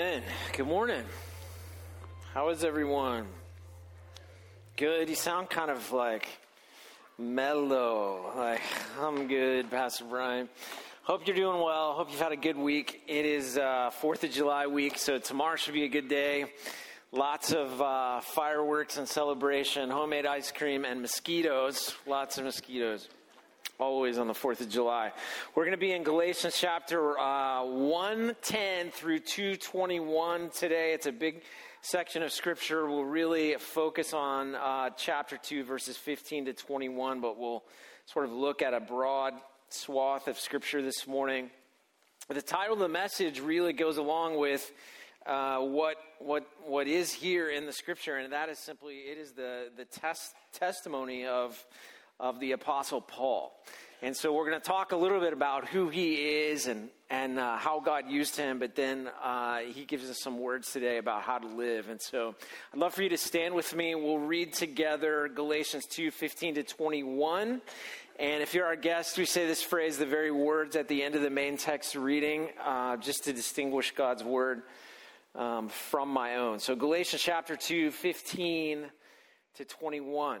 Good morning. How is everyone? Good. You sound kind of like mellow. Like, I'm good, Pastor Brian. Hope you're doing well. Hope you've had a good week. It is uh, 4th of July week, so tomorrow should be a good day. Lots of uh, fireworks and celebration, homemade ice cream, and mosquitoes. Lots of mosquitoes always on the 4th of July. We're going to be in Galatians chapter uh, 110 through 221 today. It's a big section of scripture. We'll really focus on uh, chapter 2, verses 15 to 21, but we'll sort of look at a broad swath of scripture this morning. The title of the message really goes along with uh, what, what, what is here in the scripture, and that is simply it is the, the test, testimony of of the Apostle Paul. And so we're going to talk a little bit about who he is and, and uh, how God used him, but then uh, he gives us some words today about how to live. And so I'd love for you to stand with me. We'll read together Galatians 2 15 to 21. And if you're our guest, we say this phrase, the very words at the end of the main text reading, uh, just to distinguish God's word um, from my own. So Galatians chapter 2 15 to 21.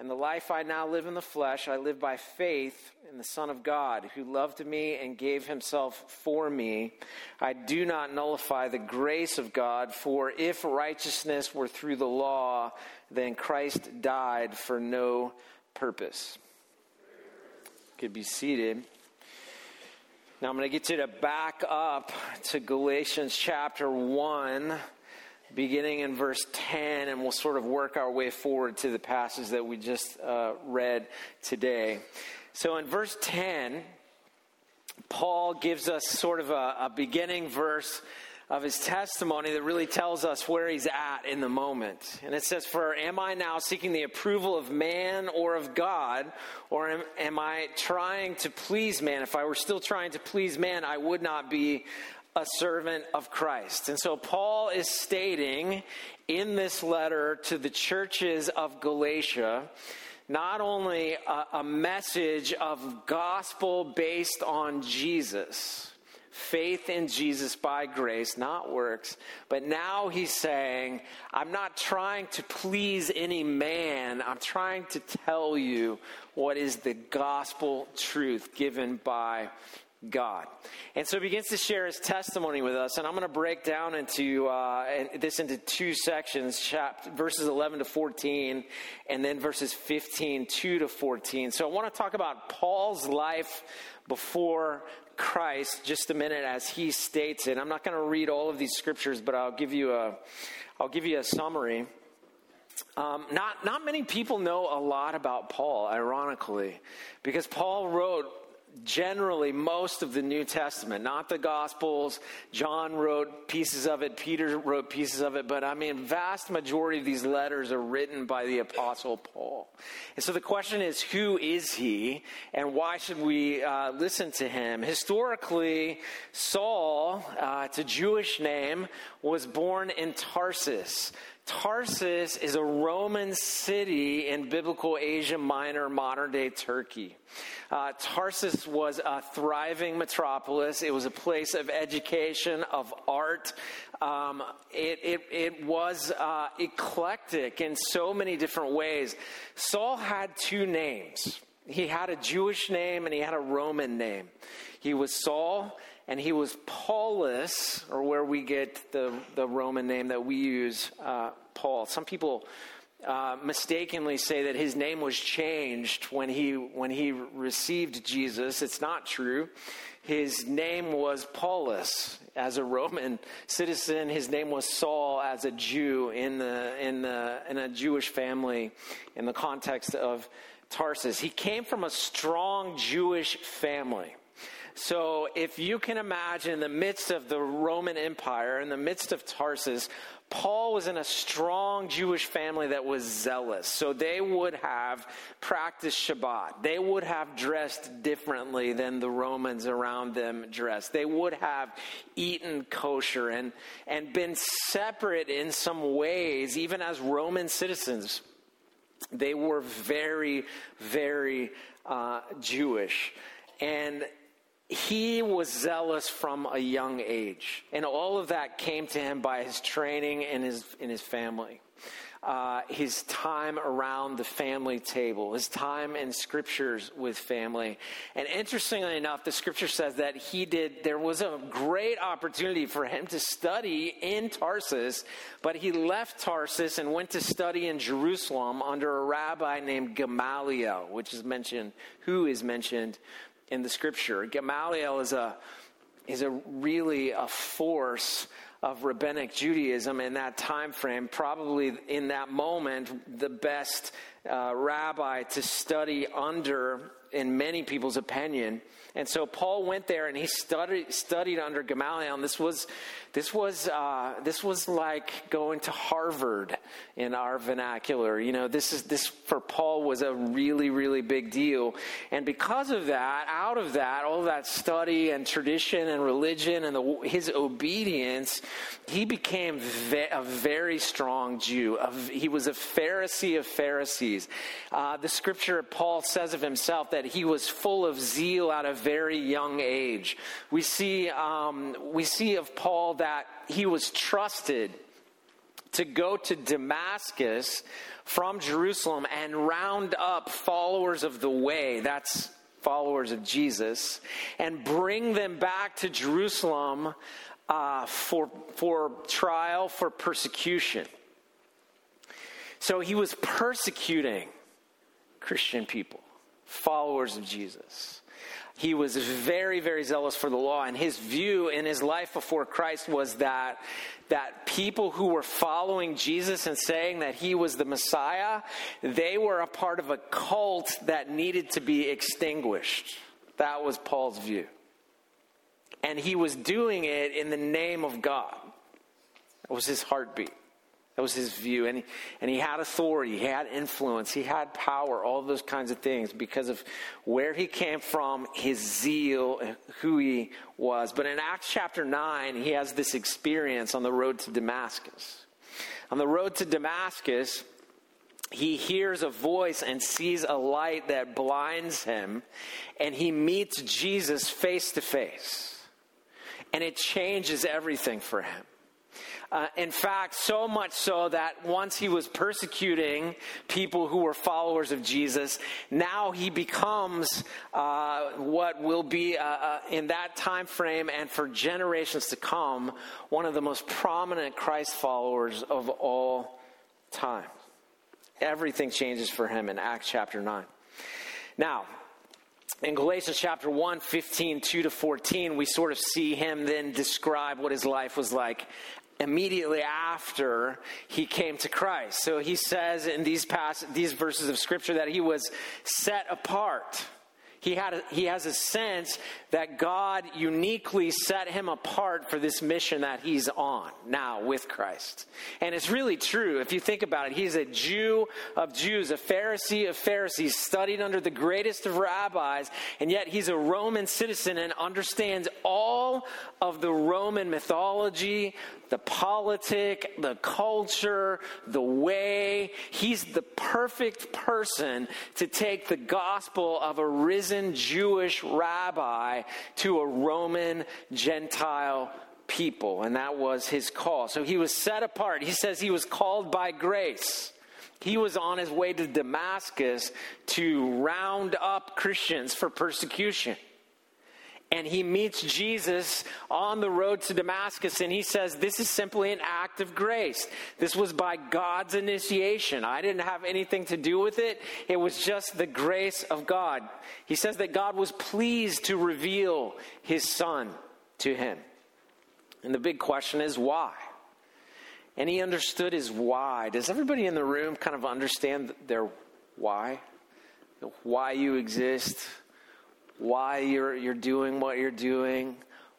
And the life I now live in the flesh, I live by faith in the Son of God, who loved me and gave himself for me. I do not nullify the grace of God, for if righteousness were through the law, then Christ died for no purpose. Could be seated. Now I'm going to get you to back up to Galatians chapter 1 beginning in verse 10, and we'll sort of work our way forward to the passage that we just uh, read today. So in verse 10, Paul gives us sort of a, a beginning verse of his testimony that really tells us where he's at in the moment. And it says, For am I now seeking the approval of man or of God, or am, am, I trying to please man? If I were still trying to please man, I would not be a servant of Christ. And so Paul is stating in this letter to the churches of Galatia not only a, a message of gospel based on Jesus, faith in Jesus by grace, not works. But now he's saying, I'm not trying to please any man. I'm trying to tell you what is the gospel truth given by God. And so he begins to share his testimony with us. And I'm going to break down into uh, this into two sections chapter, verses 11 to 14, and then verses 15, 2 to 14. So I want to talk about Paul's life before Christ just a minute as he states it. I'm not going to read all of these scriptures, but I'll give you a, I'll give you a summary. Um, not, not many people know a lot about Paul, ironically, because Paul wrote generally most of the New Testament, not the Gospels. John wrote pieces of it, Peter wrote pieces of it, but I mean, vast majority of these letters are written by the Apostle Paul. And so the question is, who is he, and why should we uh, listen to him? Historically, Saul, uh, it's a Jewish name, was born in Tarsus. Tarsus is a Roman city in biblical Asia Minor, modern day Turkey. Uh, Tarsus was a thriving metropolis. It was a place of education, of art. Um, it, it, it, was uh, eclectic in so many different ways. Saul had two names he had a Jewish name and he had a Roman name. He was Saul and he was Paulus, or where we get the, the Roman name that we use, uh, Paul. Some people uh, mistakenly say that his name was changed when he when he received Jesus. It's not true. His name was Paulus as a Roman citizen. His name was Saul as a Jew in the in the in a Jewish family in the context of Tarsus. He came from a strong Jewish family. So, if you can imagine, in the midst of the Roman Empire, in the midst of Tarsus, Paul was in a strong Jewish family that was zealous. So they would have practiced Shabbat. They would have dressed differently than the Romans around them dressed. They would have eaten kosher and, and been separate in some ways, even as Roman citizens. They were very, very uh, Jewish. And he was zealous from a young age. And all of that came to him by his training and his, in his family. Uh, his time around the family table, his time in scriptures with family. And interestingly enough, the scripture says that he did, there was a great opportunity for him to study in Tarsus, but he left Tarsus and went to study in Jerusalem under a rabbi named Gamaliel, which is mentioned, who is mentioned in the scripture. Gamaliel is a is a really a force of rabbinic Judaism in that time frame. Probably in that moment, the best uh, rabbi to study under, in many people's opinion. And so Paul went there and he studied studied under Gamaliel. And this was this was uh, this was like going to Harvard in our vernacular. You know, this is this for Paul was a really really big deal. And because of that, out of that, all that study and tradition and religion and the, his obedience, he became ve- a very strong Jew. he was a Pharisee of Pharisees. Uh, the scripture Paul says of himself that he was full of zeal out of very young age. We see, um, we see of Paul that he was trusted to go to Damascus from Jerusalem and round up followers of the way. That's followers of Jesus, and bring them back to Jerusalem uh, for, for trial, for persecution. So he was persecuting Christian people, followers of Jesus. He was very, very zealous for the law, and his view in his life before Christ was that that people who were following Jesus and saying that he was the Messiah, they were a part of a cult that needed to be extinguished. That was Paul's view. And he was doing it in the name of God. That was his heartbeat. That was his view. And he, and he had authority, he had influence, he had power, all those kinds of things because of where he came from, his zeal, who he was. But in Acts chapter 9, he has this experience on the road to Damascus. On the road to Damascus, he hears a voice and sees a light that blinds him, and he meets Jesus face to face. And it changes everything for him. Uh, in fact, so much so that once he was persecuting people who were followers of Jesus, now he becomes uh, what will be uh, uh, in that time frame and for generations to come one of the most prominent Christ followers of all time. Everything changes for him in Acts chapter 9. Now, in Galatians chapter 1, 15, 2 to 14, we sort of see him then describe what his life was like immediately after he came to Christ. So he says in these past these verses of scripture that he was set apart he, had a, he has a sense that God uniquely set him apart for this mission that he's on now with Christ. And it's really true. If you think about it, he's a Jew of Jews, a Pharisee of Pharisees, studied under the greatest of rabbis, and yet he's a Roman citizen and understands all of the Roman mythology, the politic, the culture, the way. He's the perfect person to take the gospel of a risen Jewish rabbi to a Roman Gentile people. And that was his call. So he was set apart. He says he was called by grace. He was on his way to Damascus to round up Christians for persecution. And he meets Jesus on the road to Damascus, and he says, This is simply an act of grace. This was by God's initiation. I didn't have anything to do with it, it was just the grace of God. He says that God was pleased to reveal his son to him. And the big question is, why? And he understood his why. Does everybody in the room kind of understand their why? Why you exist? Why you're, you're doing what you're doing,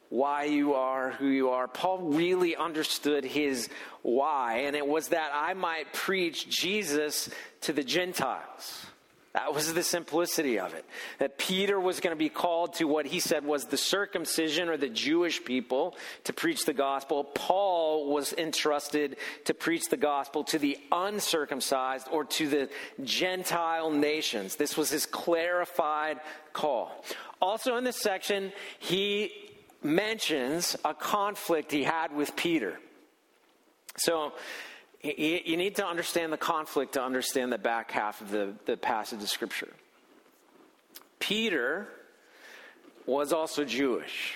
why you are who you are. Paul really understood his why, and it was that I might preach Jesus to the Gentiles. That was the simplicity of it. That Peter was going to be called to what he said was the circumcision or the Jewish people to preach the gospel. Paul was entrusted to preach the gospel to the uncircumcised or to the Gentile nations. This was his clarified call. Also, in this section, he mentions a conflict he had with Peter. So, you need to understand the conflict to understand the back half of the, the passage of Scripture. Peter was also Jewish.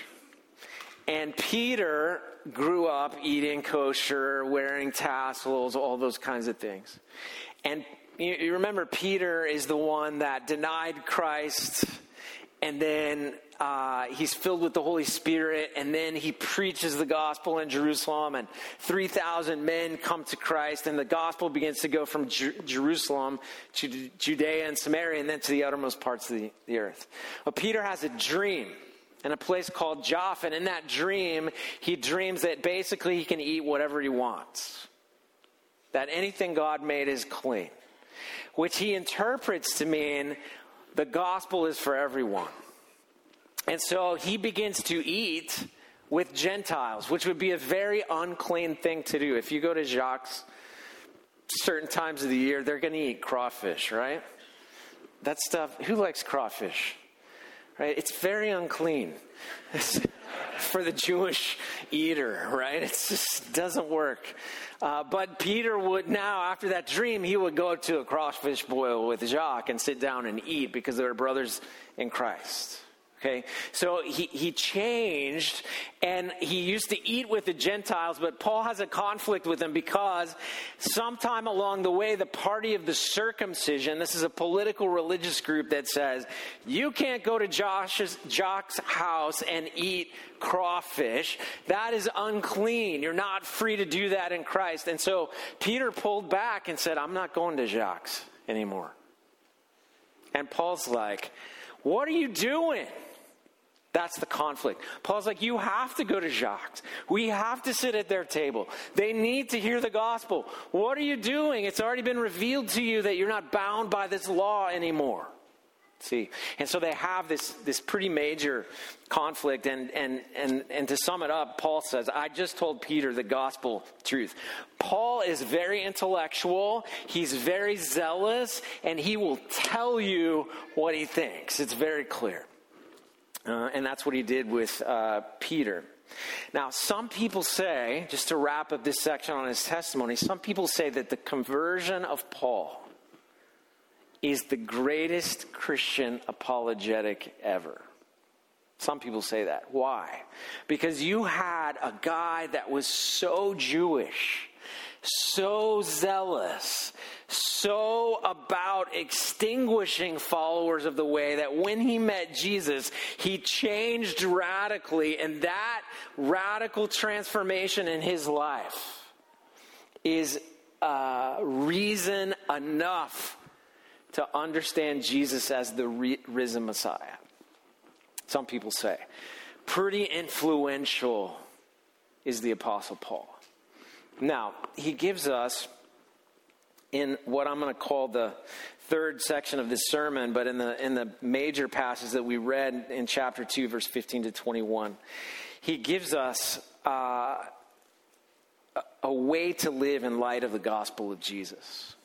And Peter grew up eating kosher, wearing tassels, all those kinds of things. And you remember, Peter is the one that denied Christ and then uh, he's filled with the Holy Spirit, and then he preaches the gospel in Jerusalem, and 3,000 men come to Christ, and the gospel begins to go from Jer- Jerusalem to Judea and Samaria, and then to the uttermost parts of the, the earth. Well, Peter has a dream in a place called Joppa, and in that dream, he dreams that basically he can eat whatever he wants, that anything God made is clean, which he interprets to mean the gospel is for everyone. And so he begins to eat with Gentiles, which would be a very unclean thing to do. If you go to Jacques, certain times of the year, they're going to eat crawfish, right? That stuff, who likes crawfish? Right? It's very unclean for the Jewish eater, right? It just doesn't work. Uh, but Peter would now, after that dream, he would go to a crawfish boil with Jacques and sit down and eat because they were brothers in Christ. Okay, so he, he changed and he used to eat with the Gentiles, but Paul has a conflict with them because sometime along the way, the party of the circumcision, this is a political religious group that says, you can't go to Josh's, Jock's house and eat crawfish. That is unclean. You're not free to do that in Christ. And so Peter pulled back and said, I'm not going to Jacques anymore. And Paul's like, What are you doing? That's the conflict. Paul's like, you have to go to Jacques. We have to sit at their table. They need to hear the gospel. What are you doing? It's already been revealed to you that you're not bound by this law anymore. See? And so they have this, this pretty major conflict. And, and, and, and to sum it up, Paul says, I just told Peter the gospel truth. Paul is very intellectual, he's very zealous, and he will tell you what he thinks. It's very clear. Uh, and that's what he did with uh, Peter. Now, some people say, just to wrap up this section on his testimony, some people say that the conversion of Paul is the greatest Christian apologetic ever. Some people say that. Why? Because you had a guy that was so Jewish, so zealous, so about extinguishing followers of the way that when he met Jesus, he changed radically, and that radical transformation in his life is uh, reason enough to understand Jesus as the risen Messiah. Some people say. Pretty influential is the Apostle Paul. Now, he gives us in what I'm going to call the third section of this sermon, but in the in the major passage that we read in chapter two, verse 15 to 21, he gives us uh, a way to live in light of the gospel of Jesus.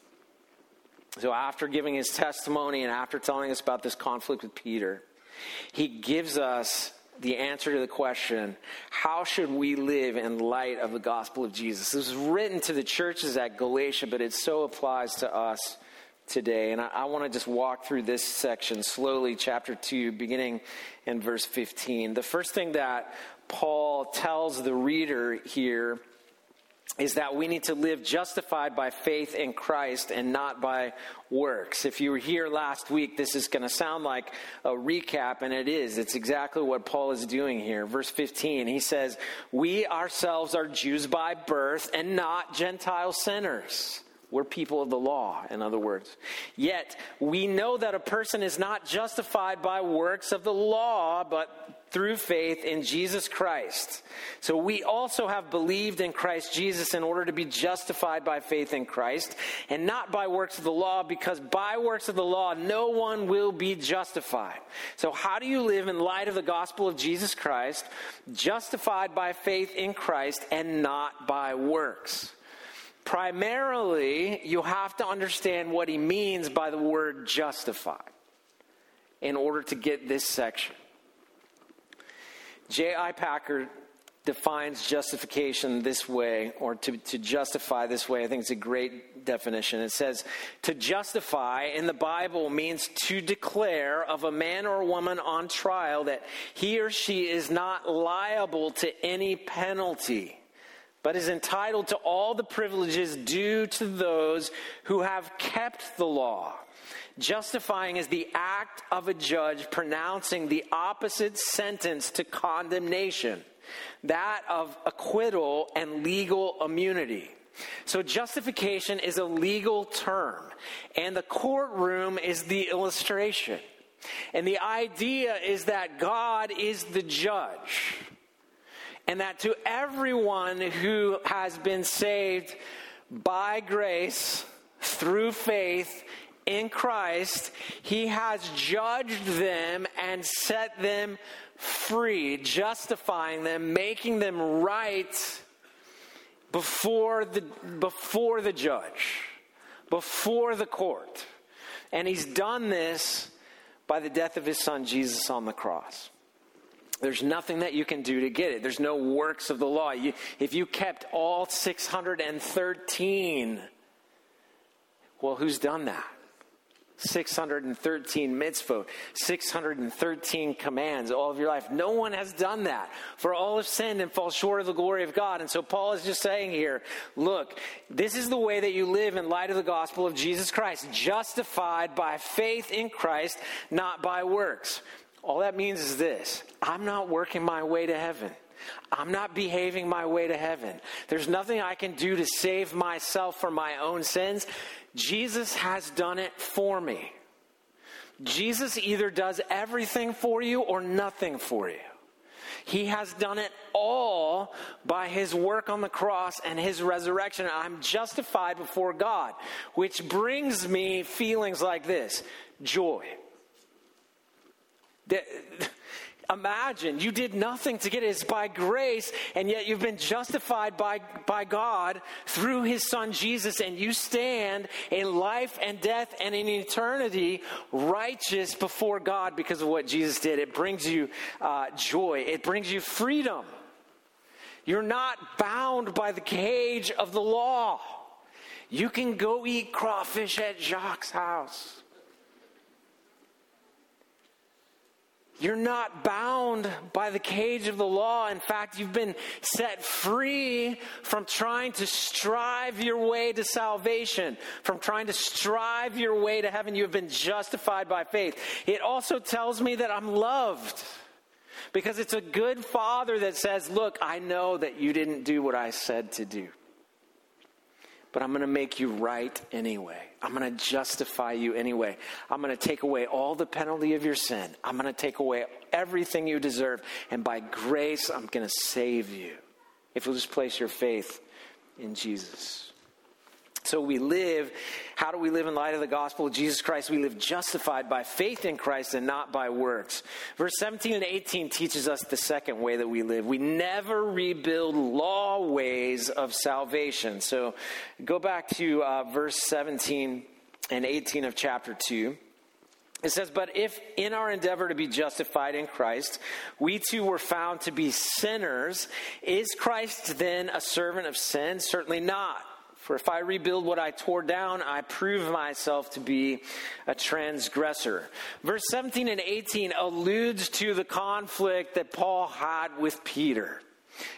So, after giving his testimony and after telling us about this conflict with Peter, he gives us the answer to the question how should we live in light of the gospel of Jesus? This was written to the churches at Galatia, but it so applies to us today. And I, I want to just walk through this section slowly, chapter 2, beginning in verse 15. The first thing that Paul tells the reader here is that we need to live justified by faith in Christ and not by works. If you were here last week, this is going to sound like a recap, and it is. It's exactly what Paul is doing here. Verse 15, he says, We ourselves are Jews by birth and not Gentile sinners. We're people of the law, in other words. Yet, we know that a person is not justified by works of the law, but through faith in Jesus Christ. So we also have believed in Christ Jesus in order to be justified by faith in Christ and not by works of the law, because by works of the law, no one will be justified. So, how do you live in light of the gospel of Jesus Christ, justified by faith in Christ and not by works? Primarily, you have to understand what he means by the word justified in order to get this section. J.I. Packer defines justification this way, or to, to justify this way. I think it's a great definition. It says, to justify in the Bible means to declare of a man or woman on trial that he or she is not liable to any penalty but is entitled to all the privileges due to those who have kept the law. Justifying is the act of a judge pronouncing the opposite sentence to condemnation, that of acquittal and legal immunity. So, justification is a legal term, and the courtroom is the illustration. And the idea is that God is the judge and that to everyone who has been saved by grace through faith in Christ, he has judged them and set them free, justifying them, making them right before the, before the judge, before the court. And he's done this by the death of his son Jesus on the cross. There's nothing that you can do to get it. There's no works of the law. You, if you kept all 613, well, who's done that? 613 mitzvot, 613 commands all of your life. No one has done that. For all have sinned and fall short of the glory of God. And so Paul is just saying here, look, this is the way that you live in light of the gospel of Jesus Christ, justified by faith in Christ, not by works. All that means is this I'm not working my way to heaven. I'm not behaving my way to heaven. There's nothing I can do to save myself from my own sins. Jesus has done it for me. Jesus either does everything for you or nothing for you. He has done it all by his work on the cross and his resurrection. I'm justified before God, which brings me feelings like this joy Imagine you did nothing to get it. It's by grace, and yet you've been justified by, by God through His Son Jesus, and you stand in life and death and in eternity righteous before God because of what Jesus did. It brings you uh, joy, it brings you freedom. You're not bound by the cage of the law. You can go eat crawfish at Jacques' house. You're not bound by the cage of the law. In fact, you've been set free from trying to strive your way to salvation, from trying to strive your way to heaven. You have been justified by faith. It also tells me that I'm loved because it's a good father that says, Look, I know that you didn't do what I said to do but I'm going to make you right anyway. I'm going to justify you anyway. I'm going to take away all the penalty of your sin. I'm going to take away everything you deserve. And by grace, I'm going to save you. If you'll just place your faith in Jesus. So we live, how do we live in light of the gospel of Jesus Christ? We live justified by faith in Christ and not by works. Verse 17 and 18 teaches us the second way that we live. We never rebuild law ways of salvation. So go back to uh, verse 17 and 18 of chapter 2. It says, But if in our endeavor to be justified in Christ, we too were found to be sinners, is Christ then a servant of sin? Certainly not. For if I rebuild what I tore down, I prove myself to be a transgressor. Verse 17 and 18 alludes to the conflict that Paul had with Peter.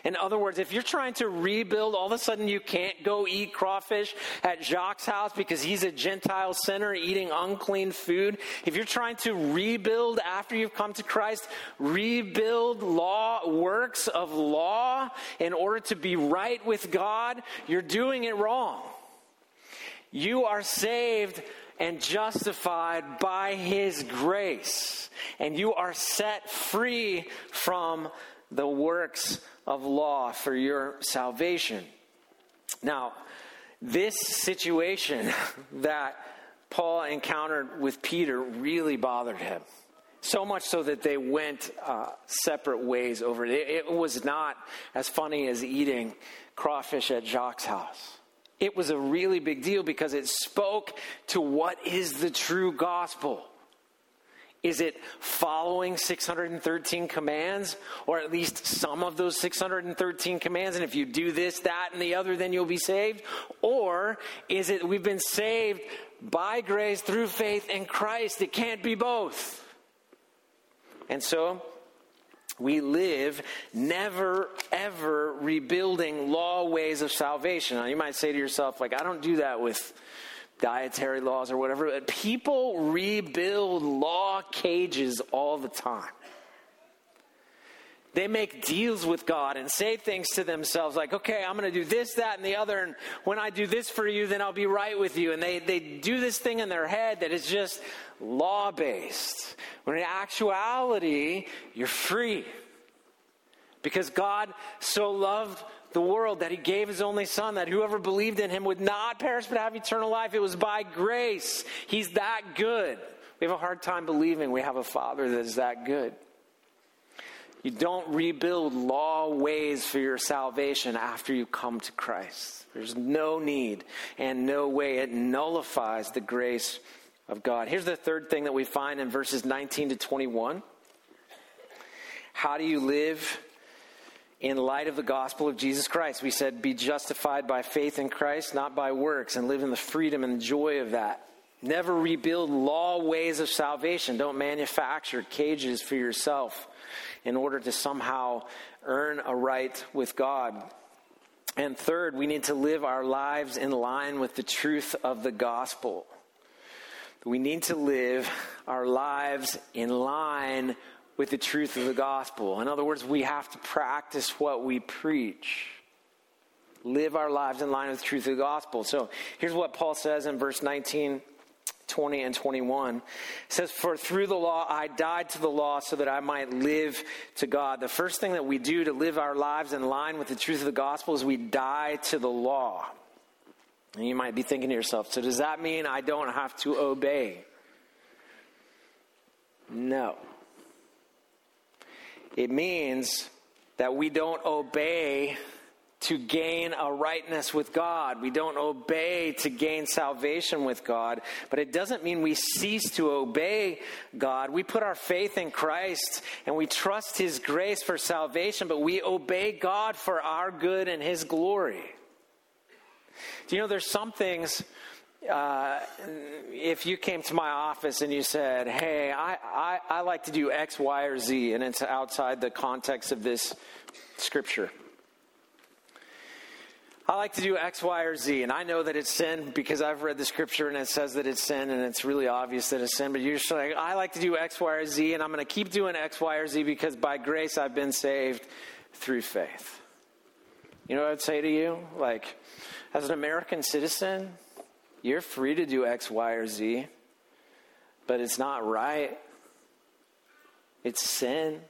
In other words, if you're trying to rebuild, all of a sudden you can't go eat crawfish at Jacques' house because he's a Gentile sinner eating unclean food. If you're trying to rebuild after you've come to Christ, rebuild law, works of law in order to be right with God, you're doing it wrong. You are saved and justified by His grace, and you are set free from the works of law for your salvation. Now, this situation that Paul encountered with Peter really bothered him. So much so that they went uh, separate ways over it. It was not as funny as eating crawfish at Jacques' house. It was a really big deal because it spoke to what is the true gospel. Is it following 613 commands, or at least some of those 613 commands? And if you do this, that, and the other, then you'll be saved? Or is it we've been saved by grace through faith in Christ? It can't be both. And so, we live never ever rebuilding law ways of salvation. Now, you might say to yourself, like, I don't do that with dietary laws or whatever. But People rebuild law cages all the time. They make deals with God and say things to themselves like, okay, I'm going to do this, that, and the other. And when I do this for you, then I'll be right with you. And they, they do this thing in their head that is just law based. When in actuality, you're free. Because God so loved the world that he gave his only son that whoever believed in him would not perish but have eternal life. It was by grace. He's that good. We have a hard time believing we have a father that is that good. You don't rebuild law ways for your salvation after you come to Christ. There's no need and no way. It nullifies the grace of God. Here's the third thing that we find in verses 19 to 21. How do you live in light of the gospel of Jesus Christ. We said, be justified by faith in Christ, not by works, and live in the freedom and joy of that. Never rebuild law ways of salvation. Don't manufacture cages for yourself in order to somehow earn a right with God. And third, we need to live our lives in line with the truth of the gospel. We need to live our lives in line with the truth of the gospel. In other words, we have to practice what we preach. Live our lives in line with the truth of the gospel. So here's what Paul says in verse 19, 20, and 21. It says, For through the law I died to the law so that I might live to God. The first thing that we do to live our lives in line with the truth of the gospel is we die to the law. And you might be thinking to yourself, so does that mean I don't have to obey? No. It means that we don't obey to gain a rightness with God. We don't obey to gain salvation with God. But it doesn't mean we cease to obey God. We put our faith in Christ and we trust His grace for salvation, but we obey God for our good and His glory. Do you know there's some things uh, if you came to my office and you said, Hey, I, I, I like to do X, Y, or Z, and it's outside the context of this scripture. I like to do X, Y, or Z, and I know that it's sin because I've read the scripture and it says that it's sin, and it's really obvious that it's sin. But you're just like, I like to do X, Y, or Z, and I'm going to keep doing X, Y, or Z because by grace I've been saved through faith. You know what I'd say to you? Like, as an American citizen, you're free to do X, Y, or Z, but it's not right. It's sin.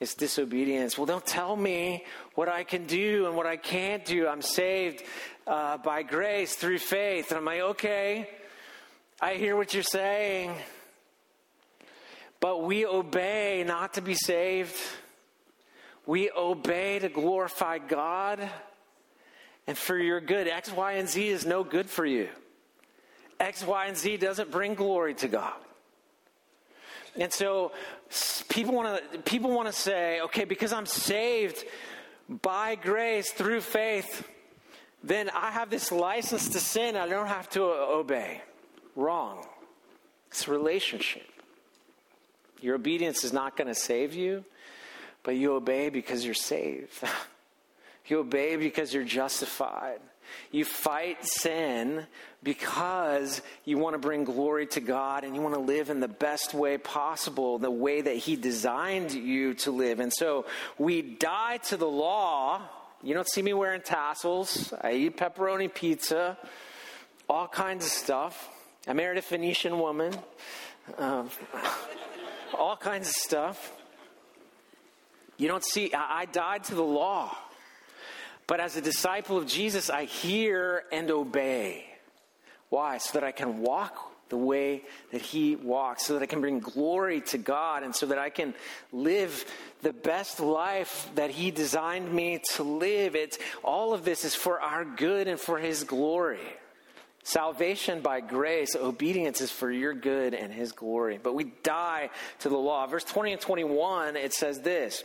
It's disobedience. Well, don't tell me what I can do and what I can't do. I'm saved uh, by grace through faith. And I'm like, okay, I hear what you're saying. But we obey not to be saved, we obey to glorify God and for your good. X, Y, and Z is no good for you. X, Y, and Z doesn't bring glory to God. And so people want to people want to say, okay, because I'm saved by grace through faith, then I have this license to sin. I don't have to uh, obey. Wrong. It's relationship. Your obedience is not going to save you, but you obey because you're saved. you obey because you're justified. You fight sin because you want to bring glory to God and you want to live in the best way possible, the way that He designed you to live. And so we die to the law. You don't see me wearing tassels. I eat pepperoni pizza, all kinds of stuff. I married a Phoenician woman, um, all kinds of stuff. You don't see, I, I died to the law. But as a disciple of Jesus, I hear and obey. Why? So that I can walk the way that he walks, so that I can bring glory to God, and so that I can live the best life that he designed me to live. It's all of this is for our good and for his glory. Salvation by grace, obedience is for your good and his glory. But we die to the law. Verse 20 and 21, it says this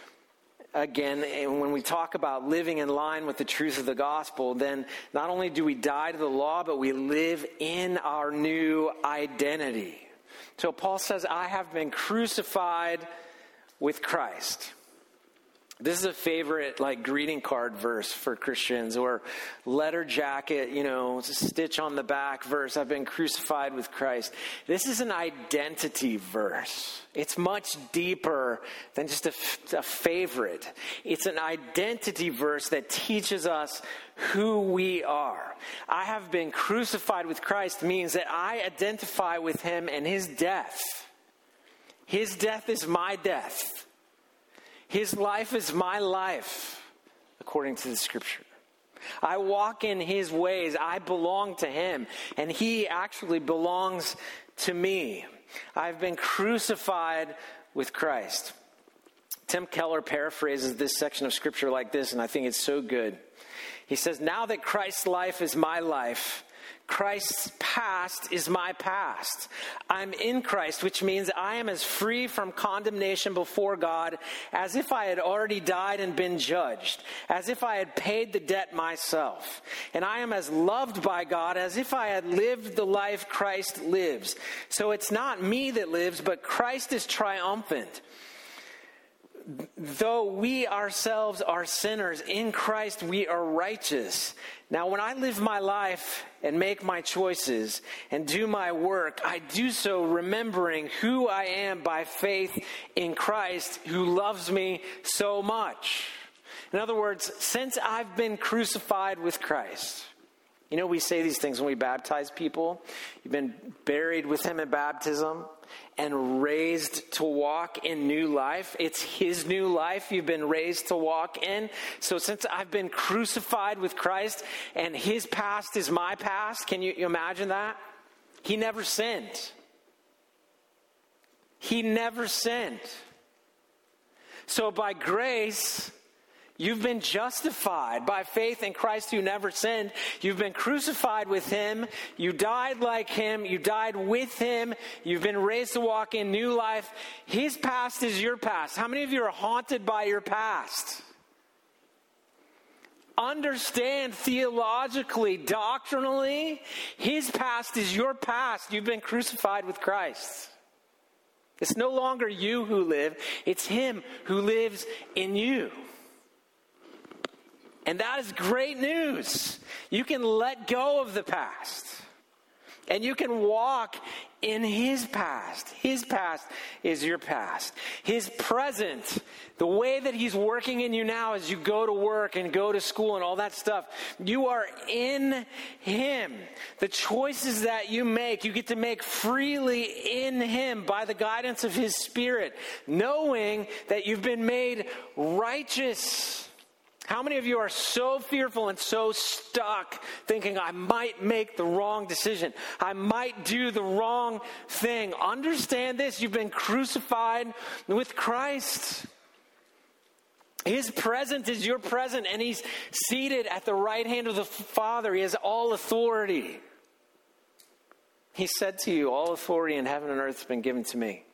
again, when we talk about living in line with the truth of the gospel, then not only do we die to the law, but we live in our new identity. So Paul says, I have been crucified with Christ. This is a favorite like greeting card verse for Christians or letter jacket, you know, stitch on the back verse. I've been crucified with Christ. This is an identity verse. It's much deeper than just a, a favorite. It's an identity verse that teaches us who we are. I have been crucified with Christ means that I identify with him and his death. His death is my death. His life is my life, according to the scripture. I walk in his ways. I belong to him, and he actually belongs to me. I've been crucified with Christ. Tim Keller paraphrases this section of scripture like this, and I think it's so good. He says, Now that Christ's life is my life, Christ's past is my past. I'm in Christ, which means I am as free from condemnation before God as if I had already died and been judged, as if I had paid the debt myself. And I am as loved by God as if I had lived the life Christ lives. So it's not me that lives, but Christ is triumphant though we ourselves are sinners, in Christ we are righteous. Now, when I live my life and make my choices and do my work, I do so remembering who I am by faith in Christ who loves me so much. In other words, since I've been crucified with Christ, you know, we say these things when we baptize people. You've been buried with him in baptism and raised to walk in new life. It's his new life you've been raised to walk in. So since I've been crucified with Christ and his past is my past, can you, you imagine that? He never sinned. He never sinned. So by grace, You've been justified by faith in Christ who never sinned. You've been crucified with him. You died like him. You died with him. You've been raised to walk in new life. His past is your past. How many of you are haunted by your past? Understand theologically, doctrinally, his past is your past. You've been crucified with Christ. It's no longer you who live, it's him who lives in you. And that is great news. You can let go of the past. And you can walk in His past. His past is your past. His present, the way that He's working in you now as you go to work and go to school and all that stuff, you are in Him. The choices that you make, you get to make freely in Him by the guidance of His Spirit, knowing that you've been made righteous How many of you are so fearful and so stuck thinking, I might make the wrong decision? I might do the wrong thing. Understand this you've been crucified with Christ. His present is your present, and He's seated at the right hand of the Father. He has all authority. He said to you, All authority in heaven and earth has been given to me.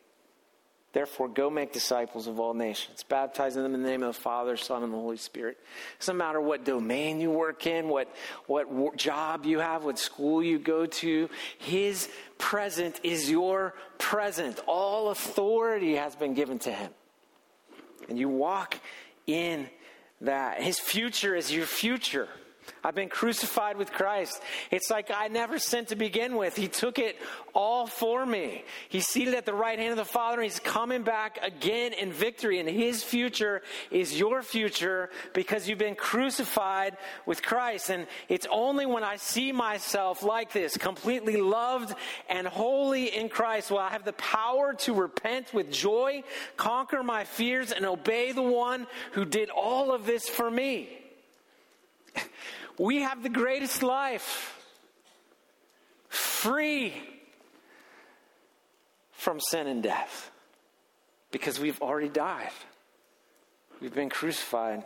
Therefore, go make disciples of all nations, baptizing them in the name of the Father, Son, and the Holy Spirit. It doesn't matter what domain you work in, what, what job you have, what school you go to. His present is your present. All authority has been given to him. And you walk in that. His future is your future. I've been crucified with Christ. It's like I never sinned to begin with. He took it all for me. He's seated at the right hand of the Father. And he's coming back again in victory. And his future is your future because you've been crucified with Christ. And it's only when I see myself like this, completely loved and holy in Christ, will I have the power to repent with joy, conquer my fears, and obey the one who did all of this for me. We have the greatest life. Free from sin and death. Because we've already died. We've been crucified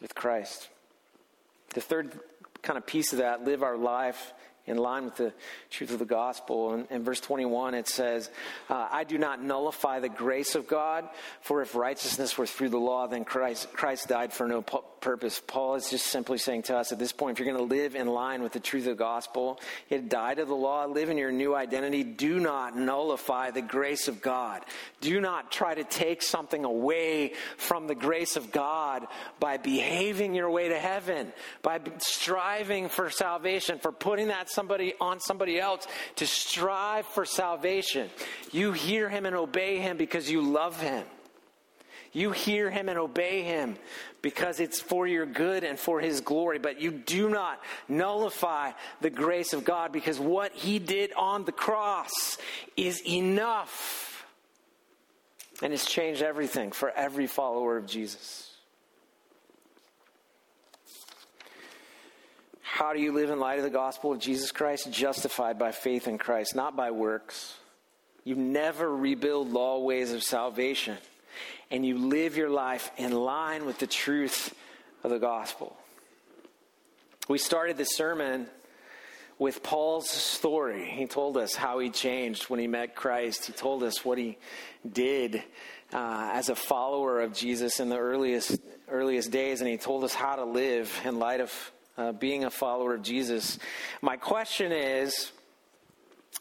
with Christ. The third kind of piece of that live our life in line with the truth of the gospel. In, in verse 21, it says, uh, I do not nullify the grace of God, for if righteousness were through the law, then Christ, Christ died for no purpose. Paul is just simply saying to us at this point, if you're going to live in line with the truth of the gospel, you die to the law, live in your new identity. Do not nullify the grace of God. Do not try to take something away from the grace of God by behaving your way to heaven, by striving for salvation, for putting that somebody on somebody else to strive for salvation. You hear him and obey him because you love him. You hear him and obey him because it's for your good and for his glory. But you do not nullify the grace of God because what he did on the cross is enough. And it's changed everything for every follower of Jesus. How do you live in light of the gospel of Jesus Christ? Justified by faith in Christ, not by works. You never rebuild law ways of salvation, and you live your life in line with the truth of the gospel. We started this sermon with Paul's story. He told us how he changed when he met Christ. He told us what he did uh, as a follower of Jesus in the earliest earliest days, and he told us how to live in light of uh, being a follower of Jesus. My question is,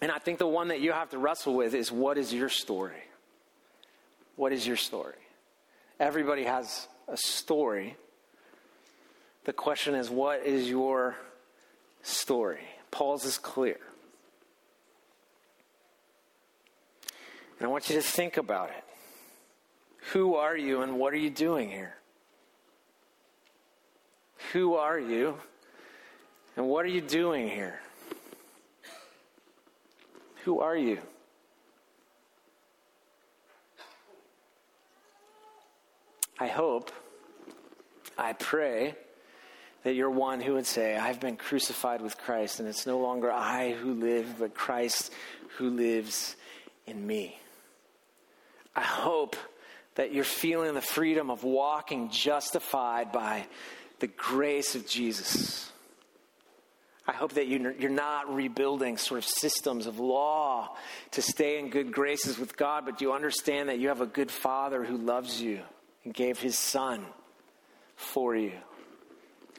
and I think the one that you have to wrestle with is what is your story? What is your story? Everybody has a story. The question is, what is your story? Paul's is clear. And I want you to think about it. Who are you and what are you doing here? Who are you? And what are you doing here? Who are you? I hope, I pray that you're one who would say, I've been crucified with Christ, and it's no longer I who live, but Christ who lives in me. I hope that you're feeling the freedom of walking justified by the grace of Jesus. I hope that you're not rebuilding sort of systems of law to stay in good graces with God, but you understand that you have a good Father who loves you and gave his Son for you.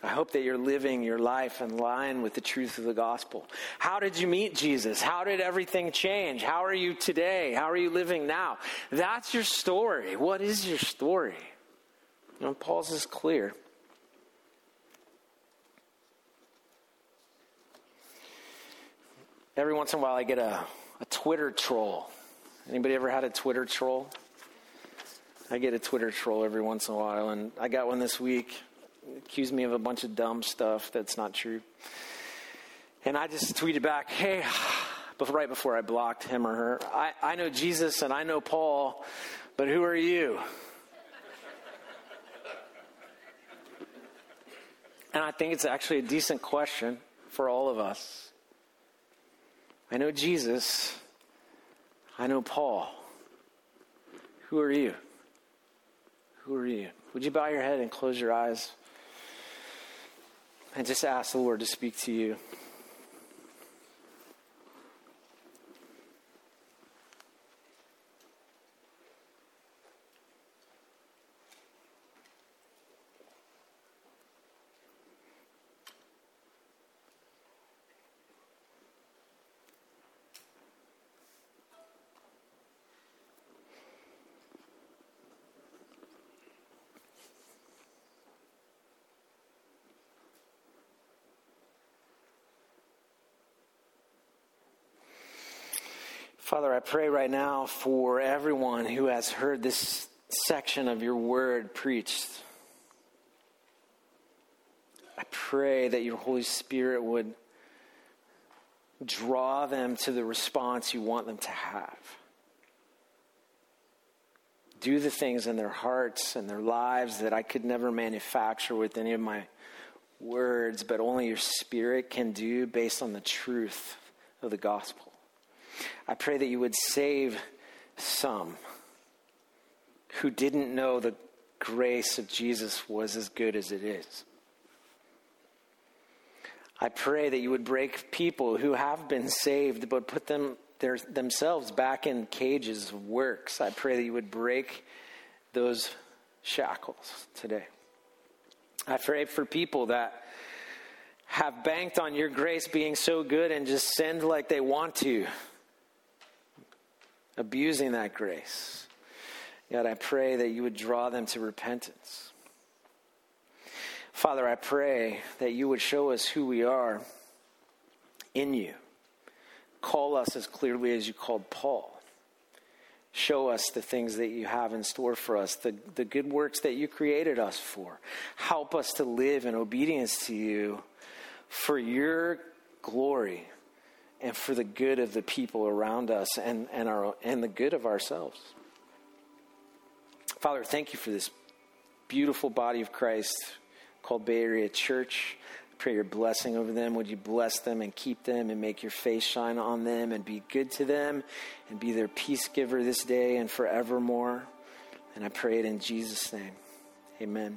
I hope that you're living your life in line with the truth of the gospel. How did you meet Jesus? How did everything change? How are you today? How are you living now? That's your story. What is your story? You know, Paul's is clear. Every once in a while, I get a, a Twitter troll. Anybody ever had a Twitter troll? I get a Twitter troll every once in a while, and I got one this week. Accused me of a bunch of dumb stuff that's not true. And I just tweeted back, hey, but right before I blocked him or her, I, I know Jesus and I know Paul, but who are you? And I think it's actually a decent question for all of us. I know Jesus. I know Paul. Who are you? Who are you? Would you bow your head and close your eyes and just ask the Lord to speak to you? Father, I pray right now for everyone who has heard this section of your word preached. I pray that your Holy Spirit would draw them to the response you want them to have. Do the things in their hearts and their lives that I could never manufacture with any of my words, but only your Spirit can do based on the truth of the gospel. I pray that you would save some who didn't know the grace of Jesus was as good as it is. I pray that you would break people who have been saved but put them their, themselves back in cages of works. I pray that you would break those shackles today. I pray for people that have banked on your grace being so good and just sinned like they want to abusing that grace. God, I pray that you would draw them to repentance. Father, I pray that you would show us who we are in you. Call us as clearly as you called Paul. Show us the things that you have in store for us, the, the good works that you created us for. Help us to live in obedience to you for your glory and for the good of the people around us and, and, our, and the good of ourselves. Father, thank you for this beautiful body of Christ called Bay Area Church. I pray your blessing over them. Would you bless them and keep them and make your face shine on them and be good to them and be their peace giver this day and forevermore. And I pray it in Jesus' name. Amen.